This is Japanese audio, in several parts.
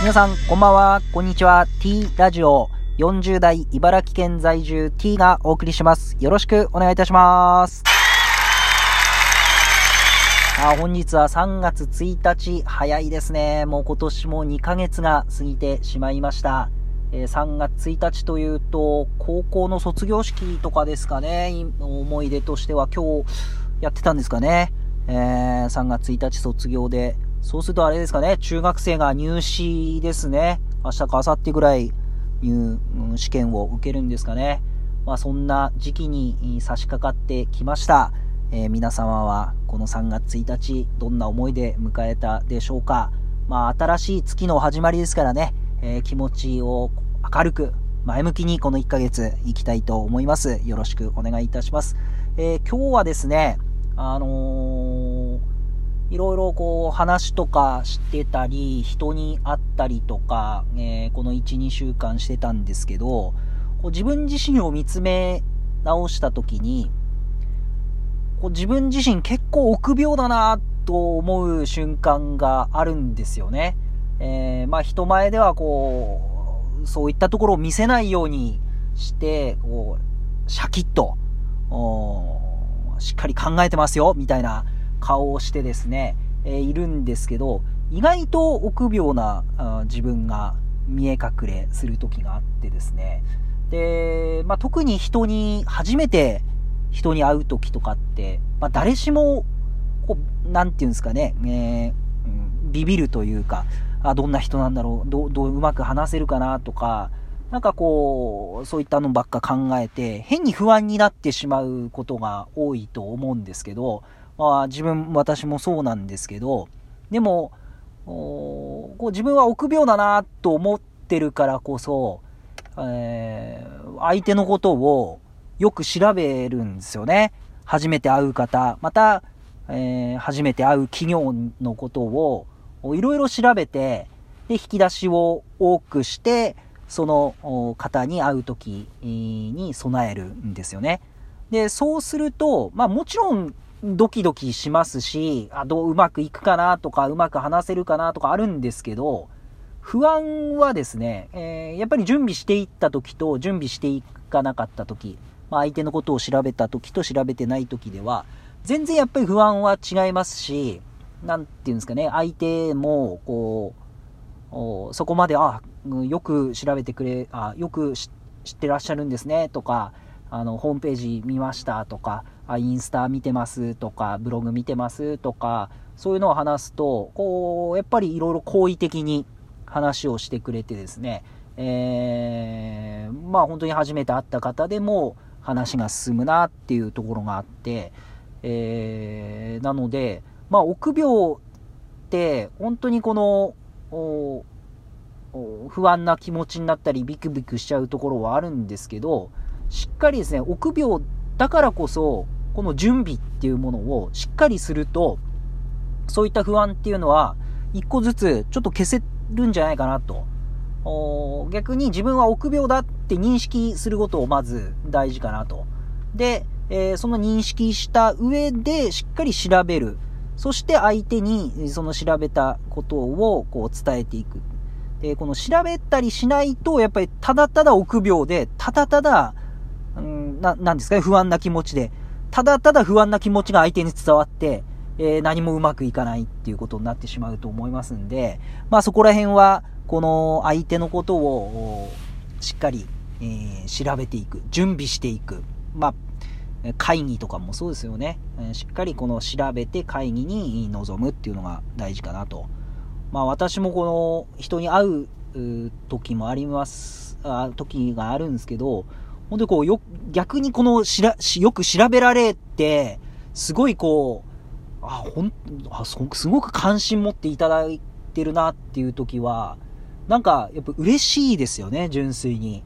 皆さん、こんばんは、こんにちは。T ラジオ40代茨城県在住 T がお送りします。よろしくお願いいたします。あ本日は3月1日、早いですね。もう今年も2ヶ月が過ぎてしまいました。えー3月1日というと、高校の卒業式とかですかね。思い出としては今日やってたんですかね。えー3月1日卒業で、そうするとあれですかね、中学生が入試ですね。明日か明後日ぐらい入試験を受けるんですかね。まあそんな時期に差し掛かってきました。えー皆様はこの3月1日どんな思いで迎えたでしょうか。まあ新しい月の始まりですからね、えー気持ちを明るく前向きにこの1ヶ月行きたいと思います。よろしくお願いいたします。えー今日はですね、あのいろいろこう話とかしてたり、人に会ったりとか、えーこの1、2週間してたんですけど、こう自分自身を見つめ直したときに、こう自分自身結構臆病だなと思う瞬間があるんですよね。えーまあ人前ではこう、そういったところを見せないようにして、こう、シャキッと、しっかり考えてますよ、みたいな顔をしてですね、えいるんですけど、意外と臆病な自分が見え隠れする時があってですね。で、まあ、特に人に、初めて人に会う時とかって、まあ、誰しも、こう、なんていうんですかね、えービビるというか、あ、どんな人なんだろう、どう、どううまく話せるかなとか、なんかこう、そういったのばっか考えて、変に不安になってしまうことが多いと思うんですけど、まあ自分、私もそうなんですけど、でも、こう自分は臆病だなと思ってるからこそ、えー相手のことをよく調べるんですよね。初めて会う方、また、えー初めて会う企業のことをいろいろ調べて、で、引き出しを多くして、その方に会う時に備えるんですよね。で、そうすると、まあもちろんドキドキしますし、あ、どううまくいくかなとか、うまく話せるかなとかあるんですけど、不安はですね、えーやっぱり準備していった時と準備していかなかった時、まあ相手のことを調べた時と調べてない時では、全然やっぱり不安は違いますし、なんていうんですかね、相手も、こう、そこまで、あ、よく調べてくれ、あ、よく知ってらっしゃるんですね、とか、あの、ホームページ見ましたとか、あ、インスタ見てますとか、ブログ見てますとか、そういうのを話すと、こう、やっぱりいろいろ好意的に話をしてくれてですね、えーまあ本当に初めて会った方でも話が進むなっていうところがあって、えーなので、まあ臆病って本当にこの、不安な気持ちになったりビクビクしちゃうところはあるんですけど、しっかりですね、臆病だからこそ、この準備っていうものをしっかりすると、そういった不安っていうのは、一個ずつちょっと消せるんじゃないかなと。逆に自分は臆病だって認識することをまず大事かなと。で、えーその認識した上でしっかり調べる。そして相手にその調べたことをこう伝えていく。で、この調べたりしないと、やっぱりただただ臆病で、ただただ、な、なんですかね、不安な気持ちで、ただただ不安な気持ちが相手に伝わって、えー何もうまくいかないっていうことになってしまうと思いますんで、まあそこら辺は、この相手のことをしっかり、えー調べていく、準備していく。まあ、会議とかもそうですよね。えしっかりこの調べて会議に臨むっていうのが大事かなと。まあ私もこの人に会う時もあります、あ時があるんですけど、本当にこうよ、逆にこのしら、しよく調べられて、すごいこう、あ、ほん、あ、そすごく関心持っていただいてるなっていう時は、なんかやっぱ嬉しいですよね、純粋に。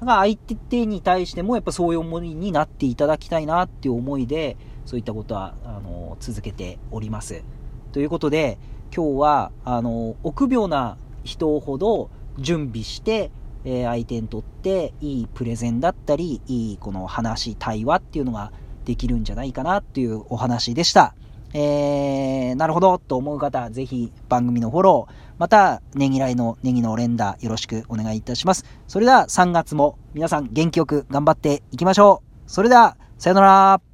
だか相手に対してもやっぱそういう思いになっていただきたいなっていう思いで、そういったことは、あの、続けております。ということで、今日は、あの、臆病な人ほど準備して、えー相手にとっていいプレゼンだったり、いいこの話、対話っていうのができるんじゃないかなっていうお話でした。えー、なるほどと思う方、ぜひ番組のフォロー、また、ネギライのネギの連打よろしくお願いいたします。それでは3月も皆さん元気よく頑張っていきましょう。それでは、さよなら。